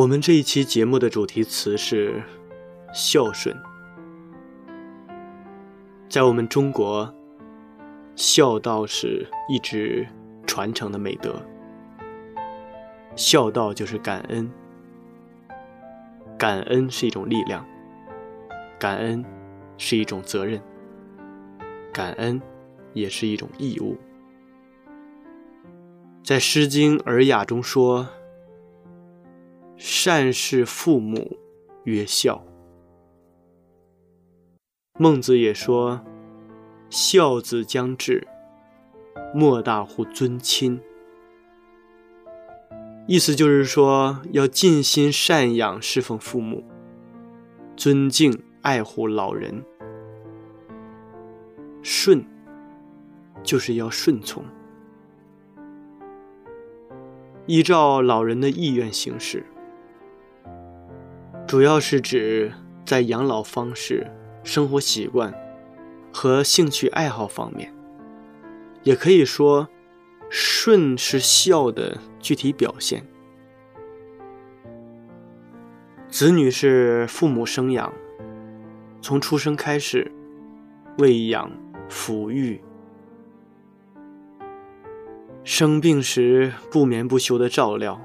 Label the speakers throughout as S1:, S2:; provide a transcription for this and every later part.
S1: 我们这一期节目的主题词是孝顺。在我们中国，孝道是一直传承的美德。孝道就是感恩，感恩是一种力量，感恩是一种责任，感恩也是一种义务。在《诗经·尔雅》中说。善事父母，曰孝。孟子也说：“孝子将至，莫大乎尊亲。”意思就是说，要尽心赡养侍奉父母，尊敬爱护老人。顺，就是要顺从，依照老人的意愿行事。主要是指在养老方式、生活习惯和兴趣爱好方面，也可以说，顺是孝的具体表现。子女是父母生养，从出生开始，喂养、抚育，生病时不眠不休的照料。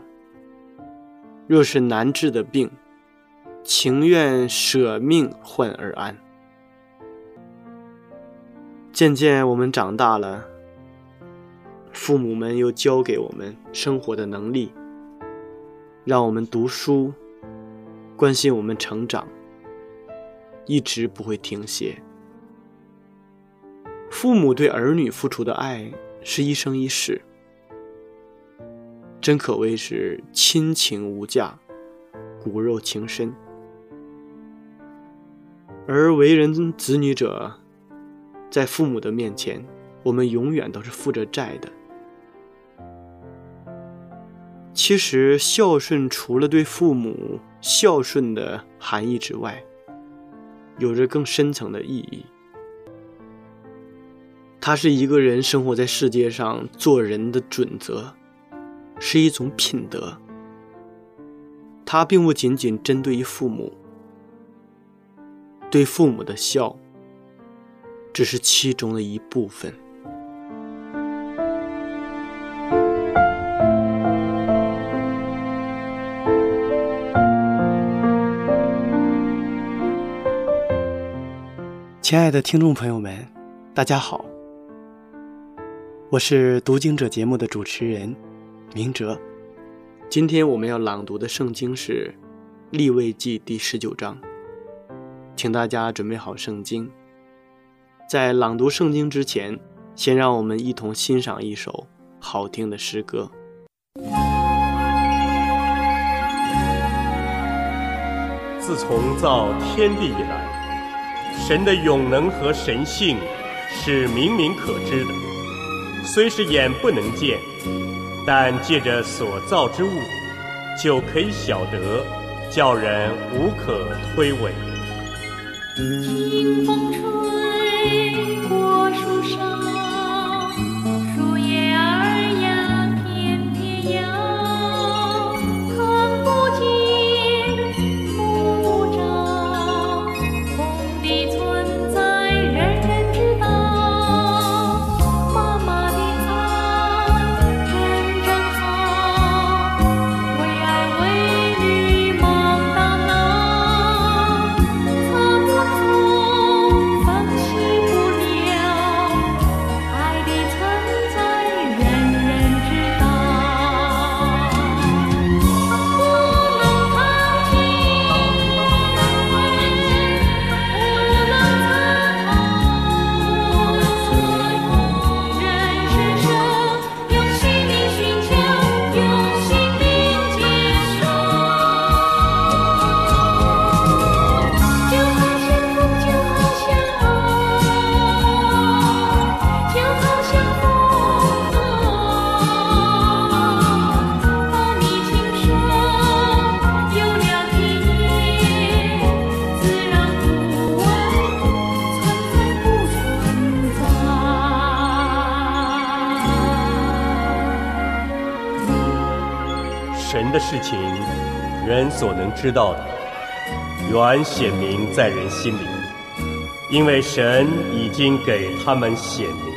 S1: 若是难治的病，情愿舍命换而安。渐渐我们长大了，父母们又教给我们生活的能力，让我们读书，关心我们成长，一直不会停歇。父母对儿女付出的爱是一生一世，真可谓是亲情无价，骨肉情深。而为人子女者，在父母的面前，我们永远都是负着债的。其实，孝顺除了对父母孝顺的含义之外，有着更深层的意义。它是一个人生活在世界上做人的准则，是一种品德。它并不仅仅针对于父母。对父母的孝，只是其中的一部分。亲爱的听众朋友们，大家好，我是读经者节目的主持人明哲。今天我们要朗读的圣经是《立位记》第十九章。请大家准备好圣经。在朗读圣经之前，先让我们一同欣赏一首好听的诗歌。
S2: 自从造天地以来，神的永能和神性是明明可知的，虽是眼不能见，但借着所造之物，就可以晓得，叫人无可推诿。
S3: 清风吹神的事情，人所能知道的，原显明在人心里，因为神已经给他们显明。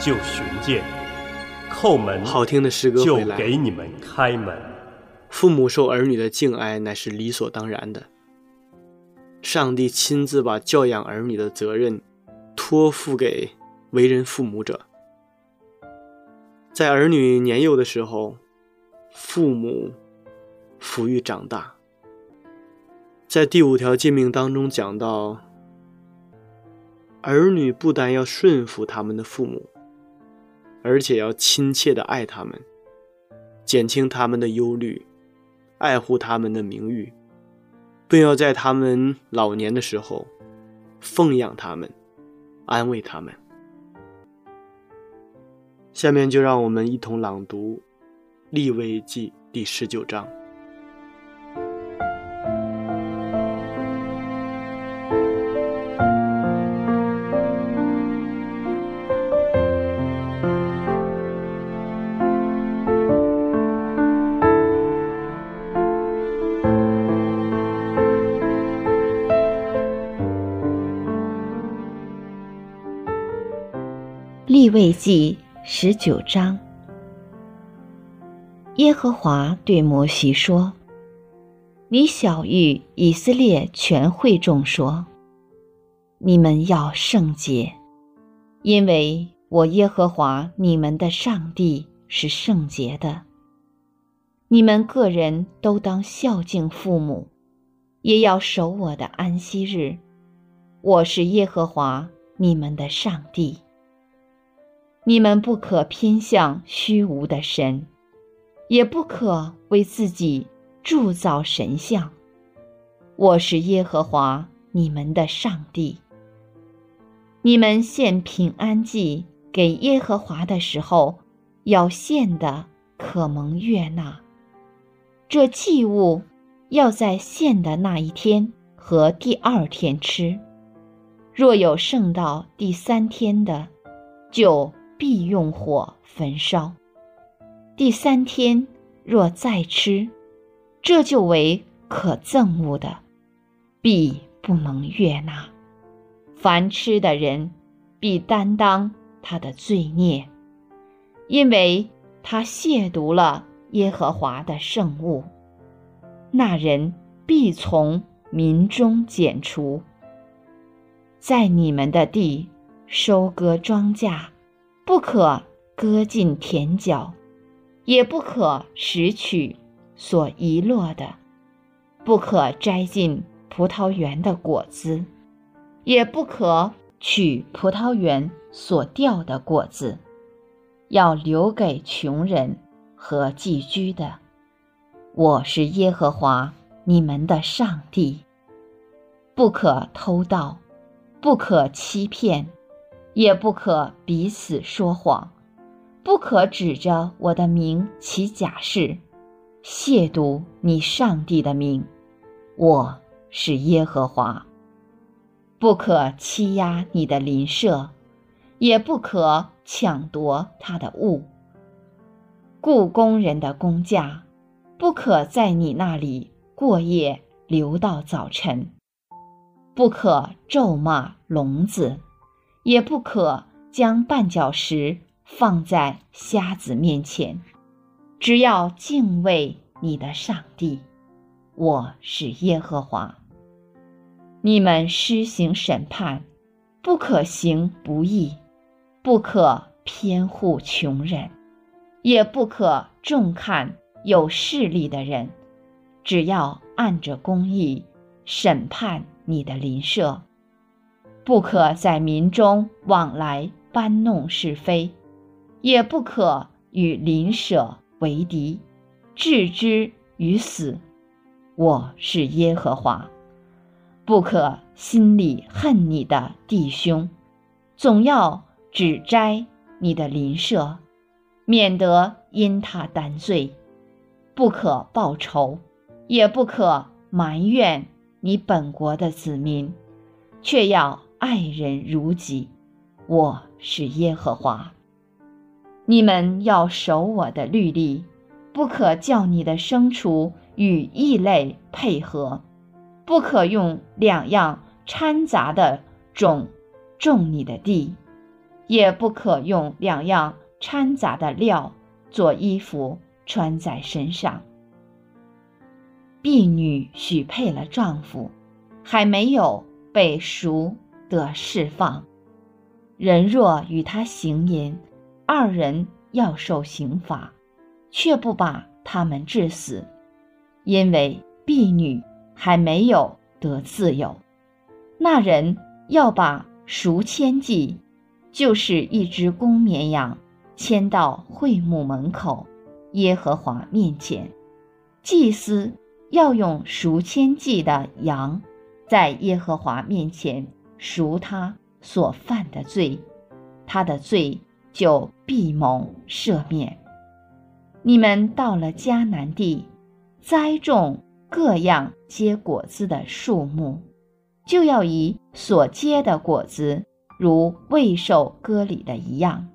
S2: 就
S3: 寻见；叩门，
S1: 好听的诗歌
S3: 就。给你们开门。
S1: 父母受儿女的敬爱乃是理所当然的。上帝亲自把教养儿女的责任托付给为人父母者。在儿女年幼的时候，父母抚育长大。在第五条诫命当中讲到，儿女不但要顺服他们的父母，而且要亲切的爱他们，减轻他们的忧虑，爱护他们的名誉，并要在他们老年的时候奉养他们，安慰他们。下面就让我们一同朗读《立位记》第十九章。
S4: 位记十九章，耶和华对摩西说：“你晓谕以色列全会众说：你们要圣洁，因为我耶和华你们的上帝是圣洁的。你们个人都当孝敬父母，也要守我的安息日。我是耶和华你们的上帝。”你们不可偏向虚无的神，也不可为自己铸造神像。我是耶和华你们的上帝。你们献平安祭给耶和华的时候，要献的可蒙悦纳。这祭物要在献的那一天和第二天吃，若有剩到第三天的，就必用火焚烧。第三天若再吃，这就为可憎恶的，必不能悦纳。凡吃的人必担当他的罪孽，因为他亵渎了耶和华的圣物。那人必从民中剪除，在你们的地收割庄稼。不可割尽田角，也不可拾取所遗落的；不可摘尽葡萄园的果子，也不可取葡萄园所掉的果子，要留给穷人和寄居的。我是耶和华你们的上帝。不可偷盗，不可欺骗。也不可彼此说谎，不可指着我的名起假誓，亵渎你上帝的名。我是耶和华。不可欺压你的邻舍，也不可抢夺他的物。雇工人的工价，不可在你那里过夜留到早晨。不可咒骂聋子，也不可将绊脚石放在瞎子面前。只要敬畏你的上帝，我是耶和华。你们施行审判，不可行不义，不可偏护穷人，也不可重看有势力的人，只要按着公义审判你的邻舍。不可在民中往来搬弄是非，也不可与邻舍为敌，置之于死。我是耶和华。不可心里恨你的弟兄，总要指摘你的邻舍，免得因他担罪。不可报仇，也不可埋怨你本国的子民，却要爱人如己。我是耶和华。你们要守我的律例，不可叫你的牲畜与异类配合。不可用两样掺杂的种种你的地，也不可用两样掺杂的料做衣服穿在身上。婢女许配了丈夫，还没有被赎得释放，人若与他行淫，二人要受刑罚，却不把他们致死，因为婢女。还没有得自由，那人要把赎千祭，就是一只公绵羊，牵到会幕门口，耶和华面前。祭司要用赎千祭的羊，在耶和华面前赎他所犯的罪，他的罪就必蒙赦免。你们到了迦南地，栽种。各样结果子的树木，就要以所结的果子，如未受割礼的一样，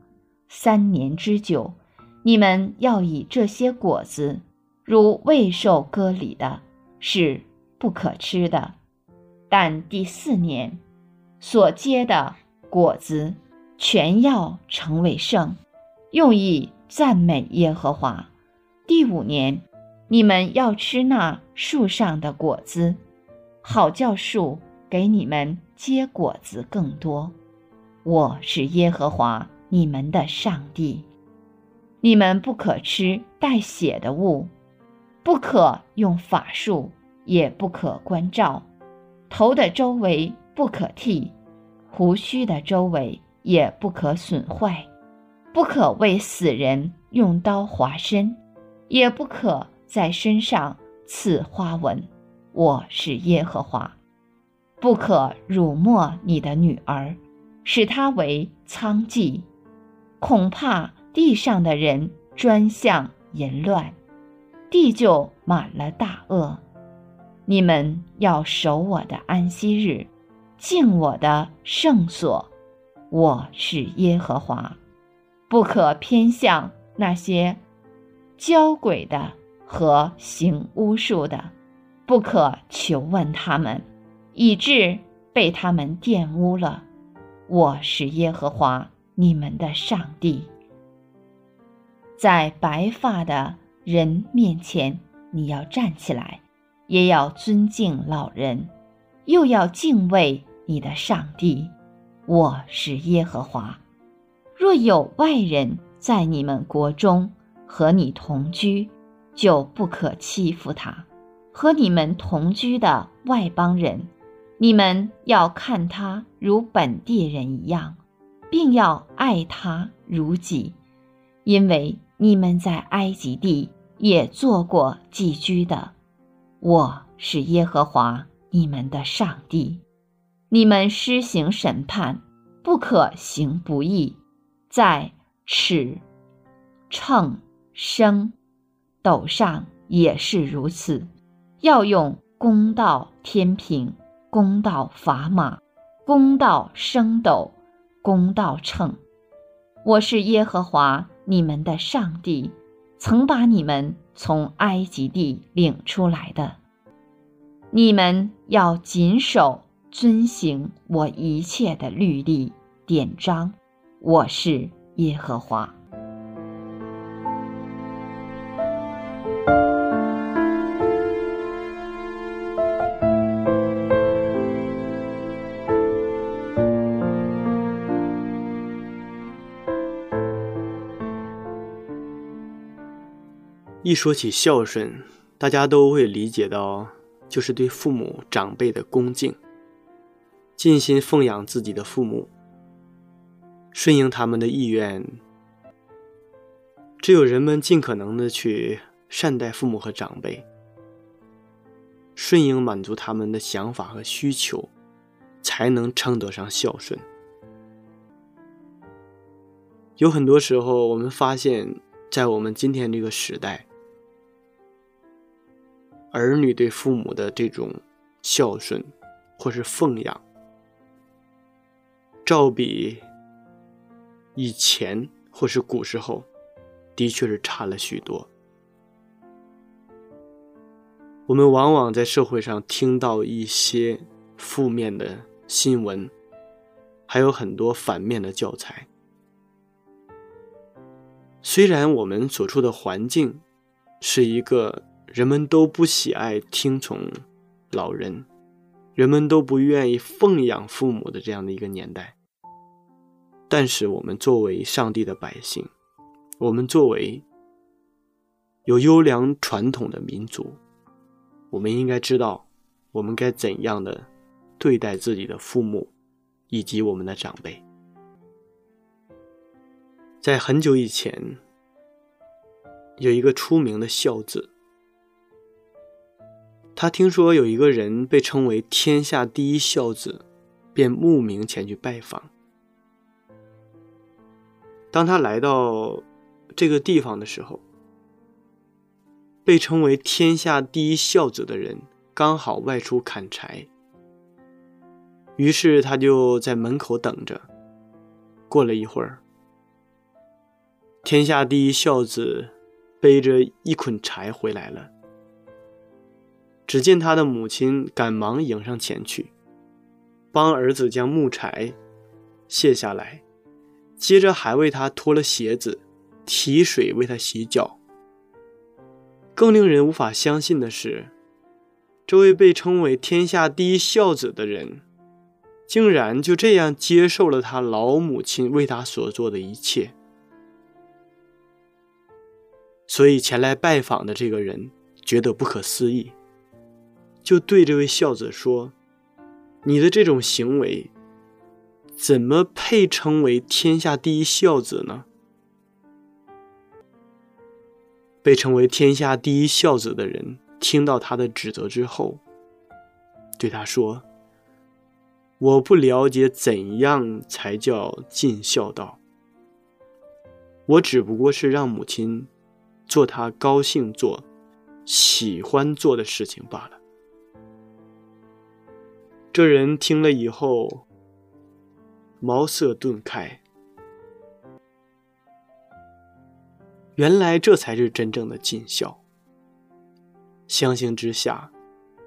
S4: 三年之久，你们要以这些果子，如未受割礼的，是不可吃的。但第四年所结的果子，全要成为圣，用以赞美耶和华。第五年。你们要吃那树上的果子，好叫树给你们结果子更多。我是耶和华你们的上帝。你们不可吃带血的物，不可用法术，也不可关照。头的周围不可剃，胡须的周围也不可损坏。不可为死人用刀划身，也不可。在身上刺花纹，我是耶和华。不可辱没你的女儿，使她为娼妓，恐怕地上的人专向淫乱，地就满了大恶。你们要守我的安息日，敬我的圣所，我是耶和华。不可偏向那些交鬼的。和行巫术的，不可求问他们，以致被他们玷污了。我是耶和华你们的上帝。在白发的人面前，你要站起来，也要尊敬老人，又要敬畏你的上帝。我是耶和华。若有外人在你们国中和你同居，就不可欺负他，和你们同居的外邦人，你们要看他如本地人一样，并要爱他如己，因为你们在埃及地也做过寄居的。我是耶和华你们的上帝，你们施行审判，不可行不义，在尺、秤、升、斗上也是如此，要用公道天平、公道砝码、公道升斗、公道秤。我是耶和华你们的上帝，曾把你们从埃及地领出来的。你们要谨守遵行我一切的律例典章，我是耶和华。
S1: 一说起孝顺，大家都会理解到，就是对父母长辈的恭敬，尽心奉养自己的父母，顺应他们的意愿。只有人们尽可能的去善待父母和长辈，顺应满足他们的想法和需求，才能称得上孝顺。有很多时候，我们发现，在我们今天这个时代，儿女对父母的这种孝顺或是奉养，照比以前或是古时候，的确是差了许多。我们往往在社会上听到一些负面的新闻，还有很多反面的教材。虽然我们所处的环境是一个人们都不喜爱听从老人，人们都不愿意奉养父母的这样的一个年代，但是我们作为上帝的百姓，我们作为有优良传统的民族，我们应该知道我们该怎样的对待自己的父母以及我们的长辈。在很久以前，有一个出名的孝子。他听说有一个人被称为天下第一孝子，便慕名前去拜访。当他来到这个地方的时候，被称为天下第一孝子的人刚好外出砍柴，于是他就在门口等着。过了一会儿，天下第一孝子背着一捆柴回来了。只见他的母亲赶忙迎上前去，帮儿子将木柴卸下来，接着还为他脱了鞋子，提水为他洗脚。更令人无法相信的是，这位被称为天下第一孝子的人，竟然就这样接受了他老母亲为他所做的一切。所以前来拜访的这个人觉得不可思议。就对这位孝子说：“你的这种行为，怎么配称为天下第一孝子呢？”被称为天下第一孝子的人听到他的指责之后，对他说：“我不了解怎样才叫尽孝道，我只不过是让母亲做她高兴做、喜欢做的事情罢了。”这人听了以后，茅塞顿开。原来这才是真正的尽孝。相形之下，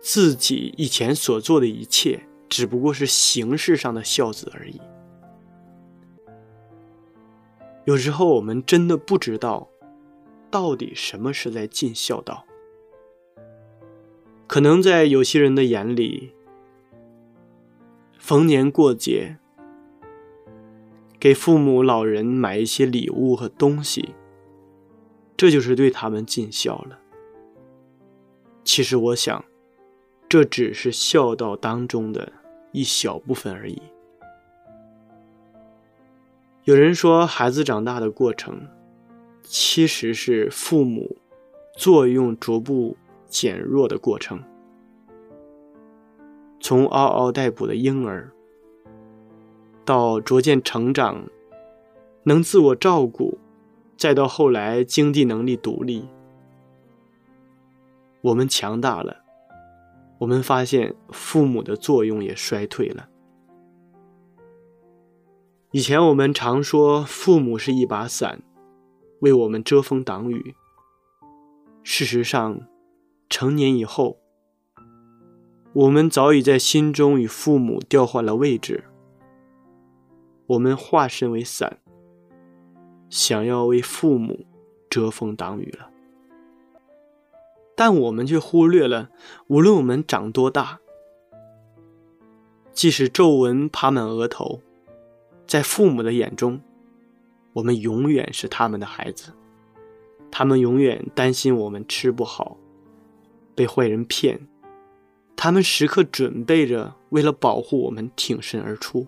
S1: 自己以前所做的一切，只不过是形式上的孝子而已。有时候我们真的不知道，到底什么是在尽孝道。可能在有些人的眼里，逢年过节，给父母老人买一些礼物和东西，这就是对他们尽孝了。其实我想，这只是孝道当中的一小部分而已。有人说，孩子长大的过程，其实是父母作用逐步减弱的过程。从嗷嗷待哺的婴儿，到逐渐成长，能自我照顾，再到后来经济能力独立，我们强大了，我们发现父母的作用也衰退了。以前我们常说父母是一把伞，为我们遮风挡雨。事实上，成年以后，我们早已在心中与父母调换了位置。我们化身为伞，想要为父母遮风挡雨了。但我们却忽略了，无论我们长多大，即使皱纹爬满额头。在父母的眼中，我们永远是他们的孩子，他们永远担心我们吃不好，被坏人骗，他们时刻准备着为了保护我们挺身而出。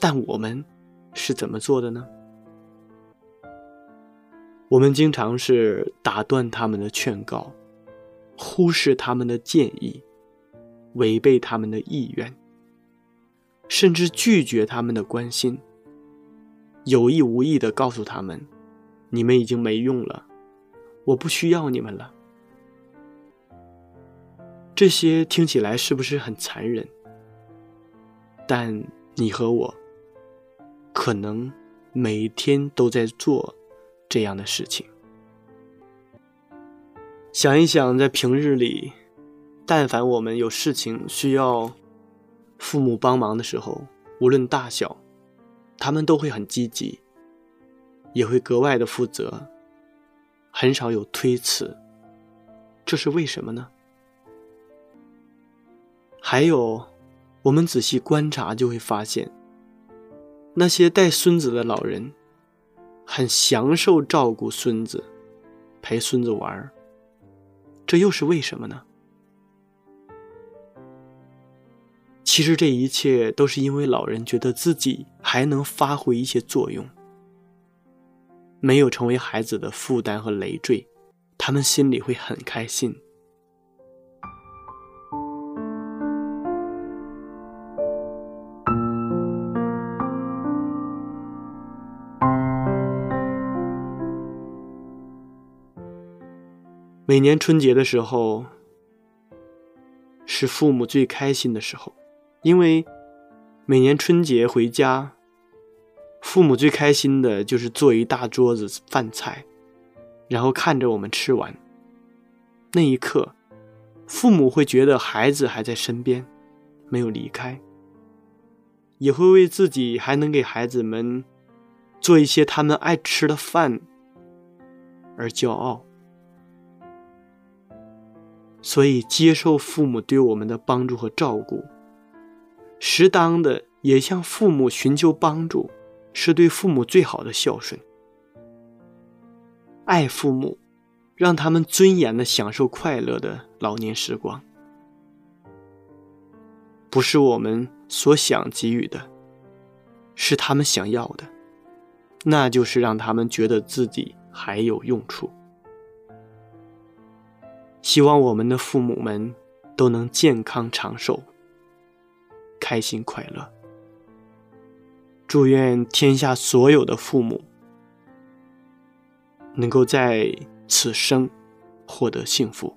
S1: 但我们是怎么做的呢？我们经常是打断他们的劝告，忽视他们的建议，违背他们的意愿。甚至拒绝他们的关心，有意无意的告诉他们：“你们已经没用了，我不需要你们了。”这些听起来是不是很残忍？但你和我，可能每天都在做这样的事情。想一想，在平日里，但凡我们有事情需要，父母帮忙的时候，无论大小，他们都会很积极，也会格外的负责，很少有推辞。这是为什么呢？还有，我们仔细观察就会发现，那些带孙子的老人，很享受照顾孙子，陪孙子玩儿。这又是为什么呢？其实这一切都是因为老人觉得自己还能发挥一些作用，没有成为孩子的负担和累赘，他们心里会很开心。每年春节的时候，是父母最开心的时候。因为每年春节回家，父母最开心的就是做一大桌子饭菜，然后看着我们吃完。那一刻，父母会觉得孩子还在身边，没有离开，也会为自己还能给孩子们做一些他们爱吃的饭而骄傲。所以，接受父母对我们的帮助和照顾。适当的也向父母寻求帮助，是对父母最好的孝顺。爱父母，让他们尊严的享受快乐的老年时光，不是我们所想给予的，是他们想要的，那就是让他们觉得自己还有用处。希望我们的父母们都能健康长寿。开心快乐，祝愿天下所有的父母能够在此生获得幸福。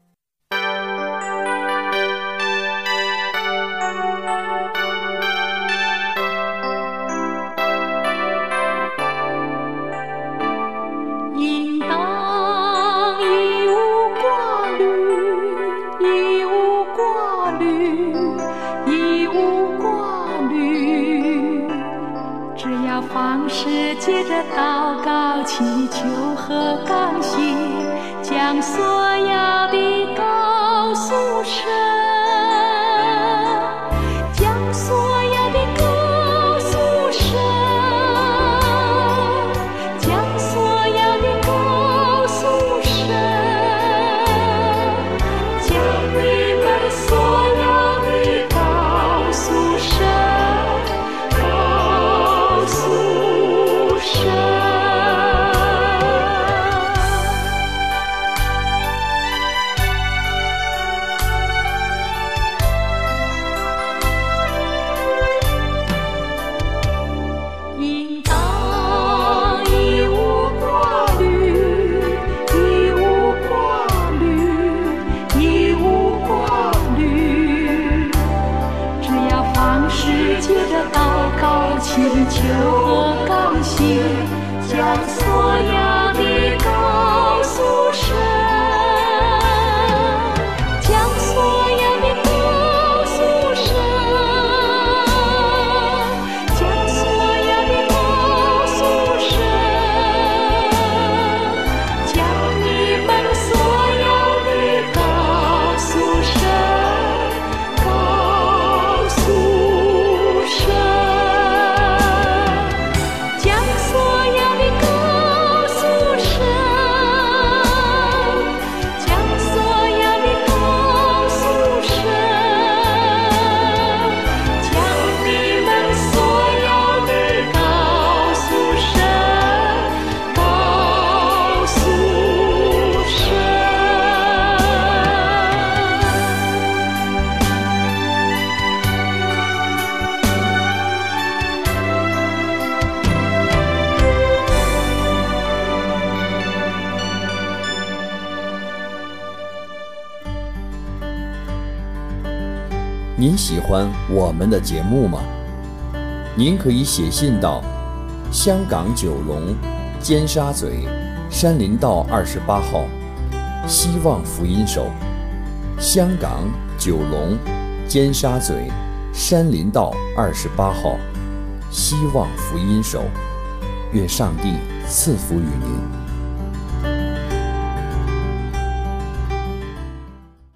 S3: 方式借着祷告、祈求和感谢，将所有的告诉神。
S5: 喜欢我们的节目吗？您可以写信到香港九龙尖沙咀山林道二十八号，希望福音手。香港九龙尖沙咀山林道二十八号，希望福音手。愿上帝赐福于您。